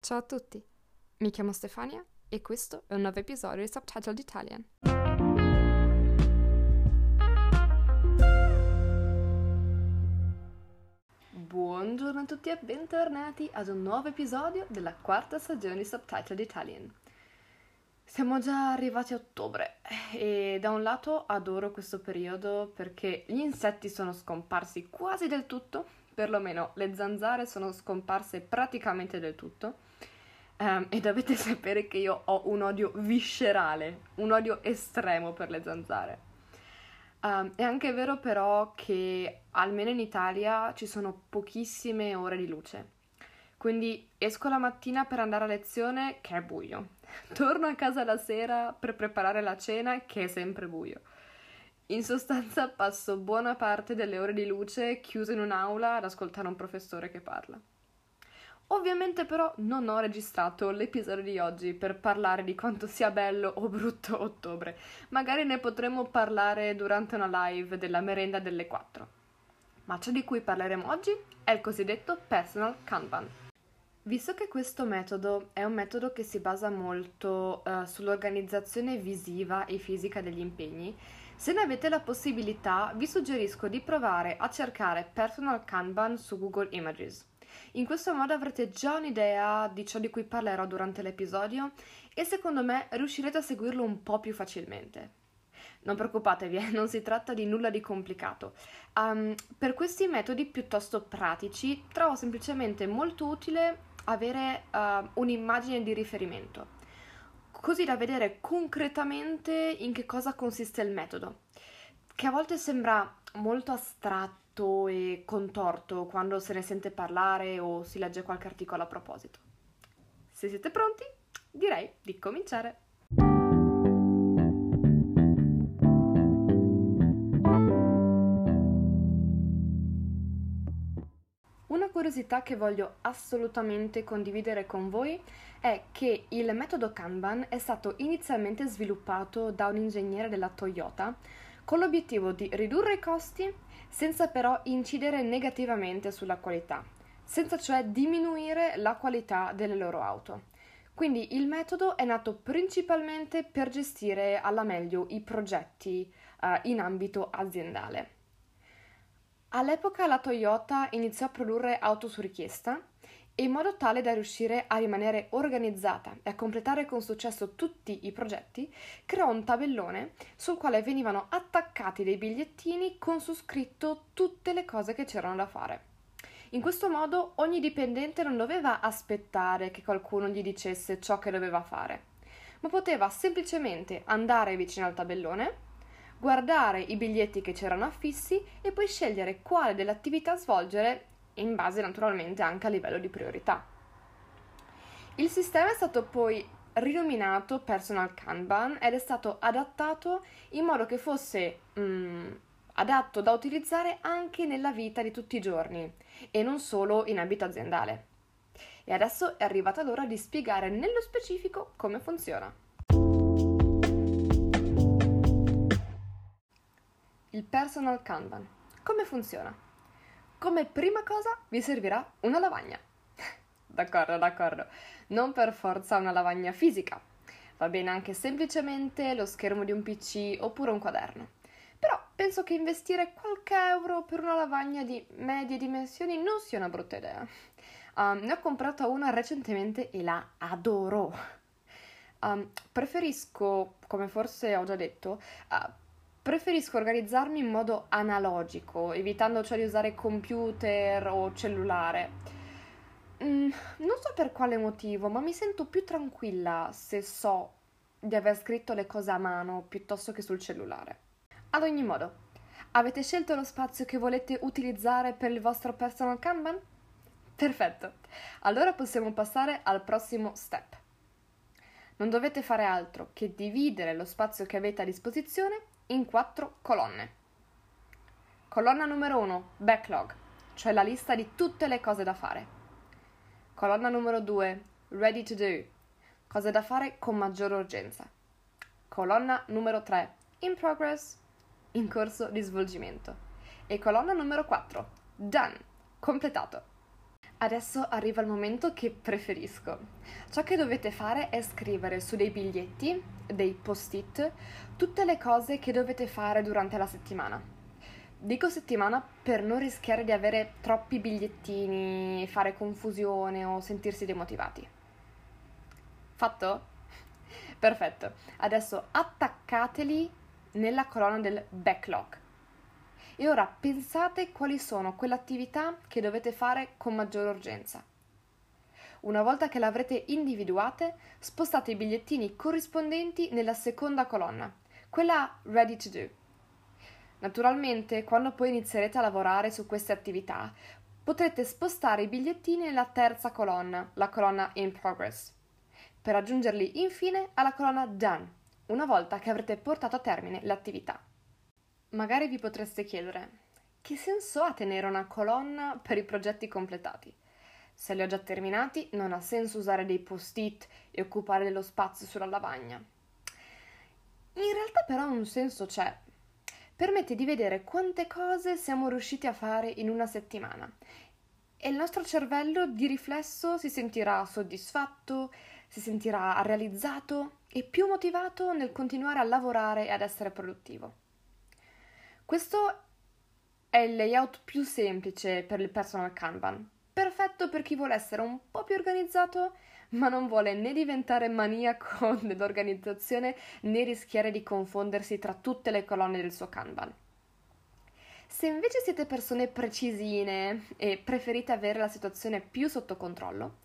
Ciao a tutti, mi chiamo Stefania e questo è un nuovo episodio di Subtitled Italian. Buongiorno a tutti e bentornati ad un nuovo episodio della quarta stagione di Subtitled Italian. Siamo già arrivati a ottobre e da un lato adoro questo periodo perché gli insetti sono scomparsi quasi del tutto, perlomeno le zanzare sono scomparse praticamente del tutto. Um, e dovete sapere che io ho un odio viscerale, un odio estremo per le zanzare. Um, è anche vero però che almeno in Italia ci sono pochissime ore di luce. Quindi esco la mattina per andare a lezione, che è buio. Torno a casa la sera per preparare la cena, che è sempre buio. In sostanza passo buona parte delle ore di luce chiuso in un'aula ad ascoltare un professore che parla. Ovviamente però non ho registrato l'episodio di oggi per parlare di quanto sia bello o brutto ottobre. Magari ne potremo parlare durante una live della merenda delle 4. Ma ciò di cui parleremo oggi è il cosiddetto personal Kanban. Visto che questo metodo è un metodo che si basa molto uh, sull'organizzazione visiva e fisica degli impegni, se ne avete la possibilità vi suggerisco di provare a cercare personal Kanban su Google Images. In questo modo avrete già un'idea di ciò di cui parlerò durante l'episodio e secondo me riuscirete a seguirlo un po' più facilmente. Non preoccupatevi, eh, non si tratta di nulla di complicato. Um, per questi metodi piuttosto pratici trovo semplicemente molto utile avere uh, un'immagine di riferimento, così da vedere concretamente in che cosa consiste il metodo, che a volte sembra molto astratto brutto e contorto quando se ne sente parlare o si legge qualche articolo a proposito. Se siete pronti, direi di cominciare. Una curiosità che voglio assolutamente condividere con voi è che il metodo Kanban è stato inizialmente sviluppato da un ingegnere della Toyota con l'obiettivo di ridurre i costi senza però incidere negativamente sulla qualità, senza cioè diminuire la qualità delle loro auto. Quindi il metodo è nato principalmente per gestire alla meglio i progetti uh, in ambito aziendale. All'epoca la Toyota iniziò a produrre auto su richiesta in modo tale da riuscire a rimanere organizzata e a completare con successo tutti i progetti, creò un tabellone sul quale venivano attaccati dei bigliettini con su scritto tutte le cose che c'erano da fare. In questo modo ogni dipendente non doveva aspettare che qualcuno gli dicesse ciò che doveva fare, ma poteva semplicemente andare vicino al tabellone, guardare i biglietti che c'erano affissi e poi scegliere quale delle attività svolgere in base naturalmente anche a livello di priorità. Il sistema è stato poi rinominato Personal Kanban ed è stato adattato in modo che fosse mm, adatto da utilizzare anche nella vita di tutti i giorni e non solo in ambito aziendale. E adesso è arrivata l'ora di spiegare nello specifico come funziona. Il Personal Kanban. Come funziona? Come prima cosa vi servirà una lavagna. d'accordo, d'accordo. Non per forza una lavagna fisica. Va bene anche semplicemente lo schermo di un PC oppure un quaderno. Però penso che investire qualche euro per una lavagna di medie dimensioni non sia una brutta idea. Um, ne ho comprata una recentemente e la adoro. Um, preferisco, come forse ho già detto, uh, Preferisco organizzarmi in modo analogico, evitando cioè di usare computer o cellulare. Mm, non so per quale motivo, ma mi sento più tranquilla se so di aver scritto le cose a mano piuttosto che sul cellulare. Ad ogni modo, avete scelto lo spazio che volete utilizzare per il vostro personal Kanban? Perfetto, allora possiamo passare al prossimo step. Non dovete fare altro che dividere lo spazio che avete a disposizione in quattro colonne. Colonna numero 1, backlog, cioè la lista di tutte le cose da fare. Colonna numero 2, ready to do, cose da fare con maggiore urgenza. Colonna numero 3, in progress, in corso di svolgimento. E colonna numero 4, done, completato. Adesso arriva il momento che preferisco. Ciò che dovete fare è scrivere su dei biglietti, dei post-it, tutte le cose che dovete fare durante la settimana. Dico settimana per non rischiare di avere troppi bigliettini, fare confusione o sentirsi demotivati. Fatto? Perfetto. Adesso attaccateli nella colonna del backlog. E ora pensate quali sono quelle attività che dovete fare con maggiore urgenza. Una volta che l'avrete individuate, spostate i bigliettini corrispondenti nella seconda colonna, quella ready to do. Naturalmente, quando poi inizierete a lavorare su queste attività, potrete spostare i bigliettini nella terza colonna, la colonna in progress, per aggiungerli infine alla colonna done, una volta che avrete portato a termine l'attività. Magari vi potreste chiedere, che senso ha tenere una colonna per i progetti completati? Se li ho già terminati, non ha senso usare dei post-it e occupare dello spazio sulla lavagna. In realtà però un senso c'è. Permette di vedere quante cose siamo riusciti a fare in una settimana e il nostro cervello di riflesso si sentirà soddisfatto, si sentirà realizzato e più motivato nel continuare a lavorare e ad essere produttivo. Questo è il layout più semplice per il personal Kanban, perfetto per chi vuole essere un po' più organizzato, ma non vuole né diventare maniaco dell'organizzazione né rischiare di confondersi tra tutte le colonne del suo Kanban. Se invece siete persone precisine e preferite avere la situazione più sotto controllo,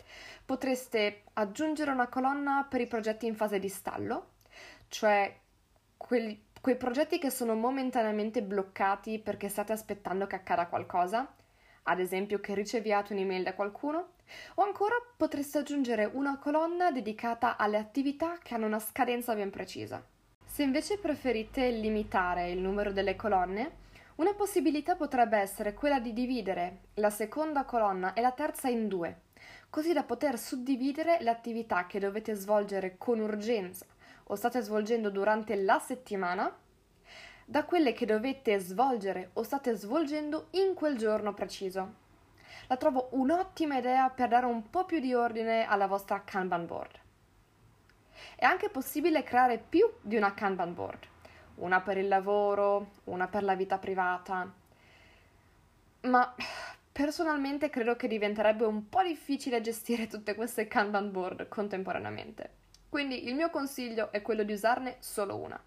potreste aggiungere una colonna per i progetti in fase di stallo, cioè quelli quei progetti che sono momentaneamente bloccati perché state aspettando che accada qualcosa, ad esempio che riceviate un'email da qualcuno, o ancora potreste aggiungere una colonna dedicata alle attività che hanno una scadenza ben precisa. Se invece preferite limitare il numero delle colonne, una possibilità potrebbe essere quella di dividere la seconda colonna e la terza in due, così da poter suddividere le attività che dovete svolgere con urgenza o state svolgendo durante la settimana da quelle che dovete svolgere o state svolgendo in quel giorno preciso. La trovo un'ottima idea per dare un po' più di ordine alla vostra Kanban board. È anche possibile creare più di una Kanban board, una per il lavoro, una per la vita privata, ma personalmente credo che diventerebbe un po' difficile gestire tutte queste Kanban board contemporaneamente. Quindi il mio consiglio è quello di usarne solo una.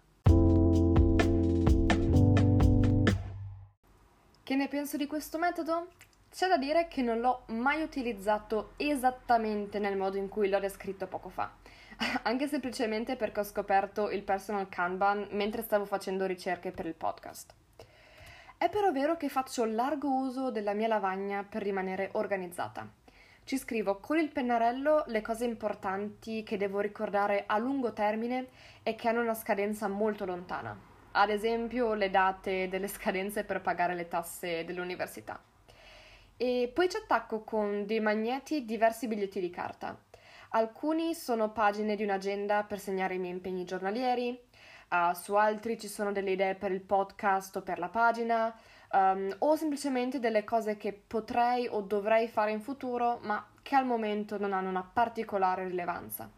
Che ne penso di questo metodo? C'è da dire che non l'ho mai utilizzato esattamente nel modo in cui l'ho descritto poco fa, anche semplicemente perché ho scoperto il personal Kanban mentre stavo facendo ricerche per il podcast. È però vero che faccio largo uso della mia lavagna per rimanere organizzata ci scrivo con il pennarello le cose importanti che devo ricordare a lungo termine e che hanno una scadenza molto lontana. Ad esempio le date delle scadenze per pagare le tasse dell'università. E poi ci attacco con dei magneti diversi biglietti di carta. Alcuni sono pagine di un'agenda per segnare i miei impegni giornalieri, uh, su altri ci sono delle idee per il podcast o per la pagina, um, o semplicemente delle cose che potrei o dovrei fare in futuro, ma che al momento non hanno una particolare rilevanza.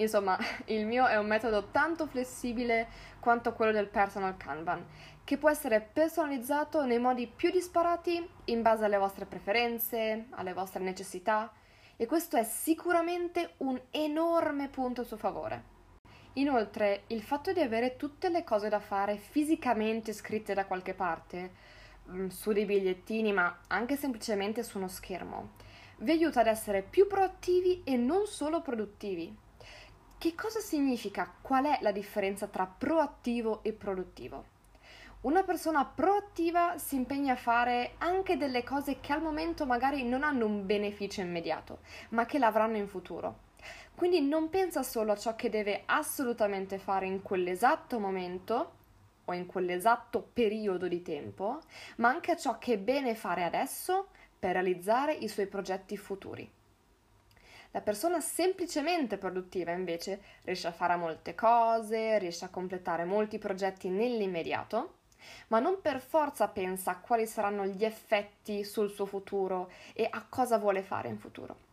Insomma, il mio è un metodo tanto flessibile quanto quello del personal Kanban, che può essere personalizzato nei modi più disparati in base alle vostre preferenze, alle vostre necessità, e questo è sicuramente un enorme punto a suo favore. Inoltre, il fatto di avere tutte le cose da fare fisicamente scritte da qualche parte, mm, su dei bigliettini, ma anche semplicemente su uno schermo, vi aiuta ad essere più proattivi e non solo produttivi. Che cosa significa? Qual è la differenza tra proattivo e produttivo? Una persona proattiva si impegna a fare anche delle cose che al momento magari non hanno un beneficio immediato, ma che l'avranno in futuro. Quindi non pensa solo a ciò che deve assolutamente fare in quell'esatto momento o in quell'esatto periodo di tempo, ma anche a ciò che è bene fare adesso per realizzare i suoi progetti futuri. La persona semplicemente produttiva invece riesce a fare molte cose, riesce a completare molti progetti nell'immediato, ma non per forza pensa a quali saranno gli effetti sul suo futuro e a cosa vuole fare in futuro.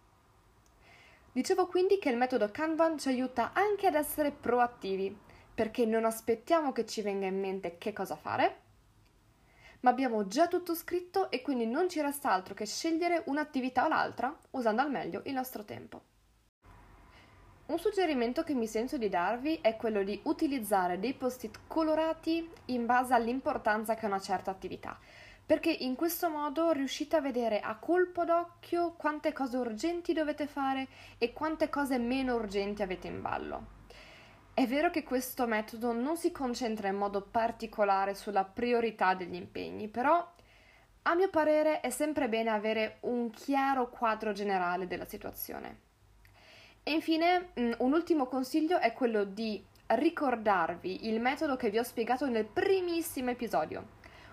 Dicevo quindi che il metodo Kanban ci aiuta anche ad essere proattivi, perché non aspettiamo che ci venga in mente che cosa fare, ma abbiamo già tutto scritto e quindi non ci resta altro che scegliere un'attività o l'altra usando al meglio il nostro tempo. Un suggerimento che mi sento di darvi è quello di utilizzare dei post-it colorati in base all'importanza che ha una certa attività, perché in questo modo riuscite a vedere a colpo d'occhio quante cose urgenti dovete fare e quante cose meno urgenti avete in ballo. È vero che questo metodo non si concentra in modo particolare sulla priorità degli impegni, però a mio parere è sempre bene avere un chiaro quadro generale della situazione. E infine mm, un ultimo consiglio è quello di ricordarvi il metodo che vi ho spiegato nel primissimo episodio,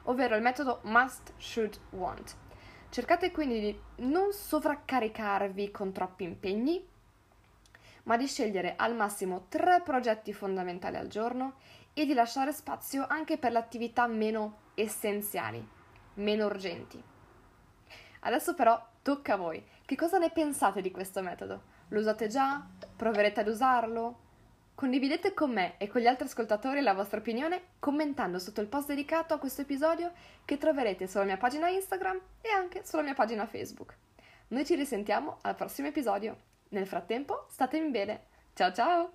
ovvero il metodo must, should, want. Cercate quindi di non sovraccaricarvi con troppi impegni, ma di scegliere al massimo tre progetti fondamentali al giorno e di lasciare spazio anche per le attività meno essenziali, meno urgenti. Adesso però tocca a voi. Che cosa ne pensate di questo metodo? Lo usate già? Proverete ad usarlo? Condividete con me e con gli altri ascoltatori la vostra opinione commentando sotto il post dedicato a questo episodio che troverete sulla mia pagina Instagram e anche sulla mia pagina Facebook. Noi ci risentiamo al prossimo episodio. Nel frattempo, statemi bene. Ciao ciao!